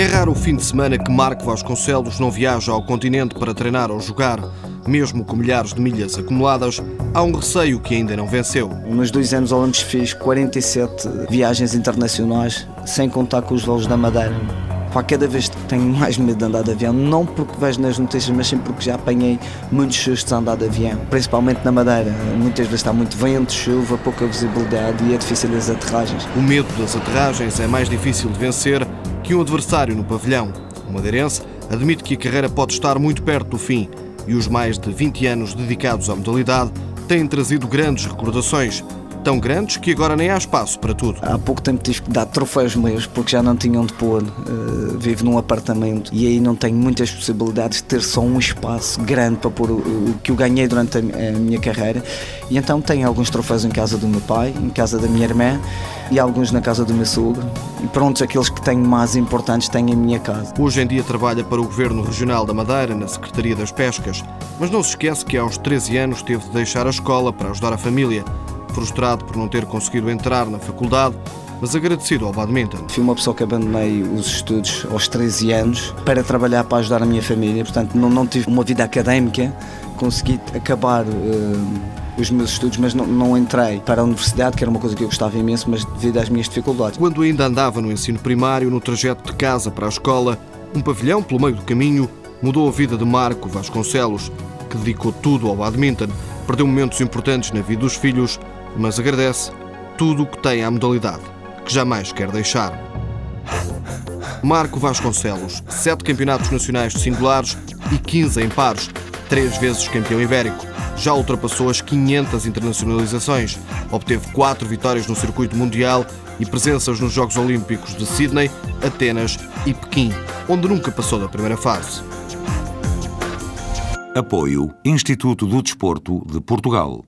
É raro o fim de semana que Marco Vasconcelos não viaja ao continente para treinar ou jogar. Mesmo com milhares de milhas acumuladas, há um receio que ainda não venceu. Nos dois anos olímpicos fiz 47 viagens internacionais, sem contar com os voos da Madeira. Pá, cada vez tenho mais medo de andar de avião, não porque vejo nas notícias, mas sim porque já apanhei muitos sustos a andar de avião, principalmente na Madeira. Muitas vezes está muito vento, chuva, pouca visibilidade e é difícil as aterragens. O medo das aterragens é mais difícil de vencer que um adversário no pavilhão. O madeirense admite que a carreira pode estar muito perto do fim e os mais de 20 anos dedicados à modalidade têm trazido grandes recordações, tão grandes que agora nem há espaço para tudo. Há pouco tempo tive que dar troféus meus porque já não tinha onde pôr. Uh, vivo num apartamento e aí não tenho muitas possibilidades de ter só um espaço grande para pôr o, o que eu ganhei durante a, a minha carreira. E então tenho alguns troféus em casa do meu pai, em casa da minha irmã e alguns na casa do meu sogro. E pronto, aqueles que tenho mais importantes tenho em minha casa. Hoje em dia trabalha para o Governo Regional da Madeira, na Secretaria das Pescas, mas não se esquece que aos 13 anos teve de deixar a escola para ajudar a família, frustrado por não ter conseguido entrar na faculdade, mas agradecido ao badminton. Fui uma pessoa que abandonei os estudos aos 13 anos para trabalhar para ajudar a minha família, portanto não, não tive uma vida académica, consegui acabar uh, os meus estudos, mas não, não, entrei para a universidade, que era uma coisa que eu gostava imenso, mas devido às minhas dificuldades. Quando ainda andava no ensino primário, no trajeto de casa para a escola, um pavilhão pelo meio do caminho mudou a vida de Marco Vasconcelos, que dedicou tudo ao badminton, perdeu momentos importantes na vida dos filhos, mas agradece tudo o que tem à modalidade, que jamais quer deixar. Marco Vasconcelos, sete campeonatos nacionais de singulares e 15 em pares, três vezes campeão ibérico. Já ultrapassou as 500 internacionalizações, obteve quatro vitórias no circuito mundial e presenças nos Jogos Olímpicos de Sydney, Atenas e Pequim, onde nunca passou da primeira fase. Apoio Instituto do Desporto de Portugal.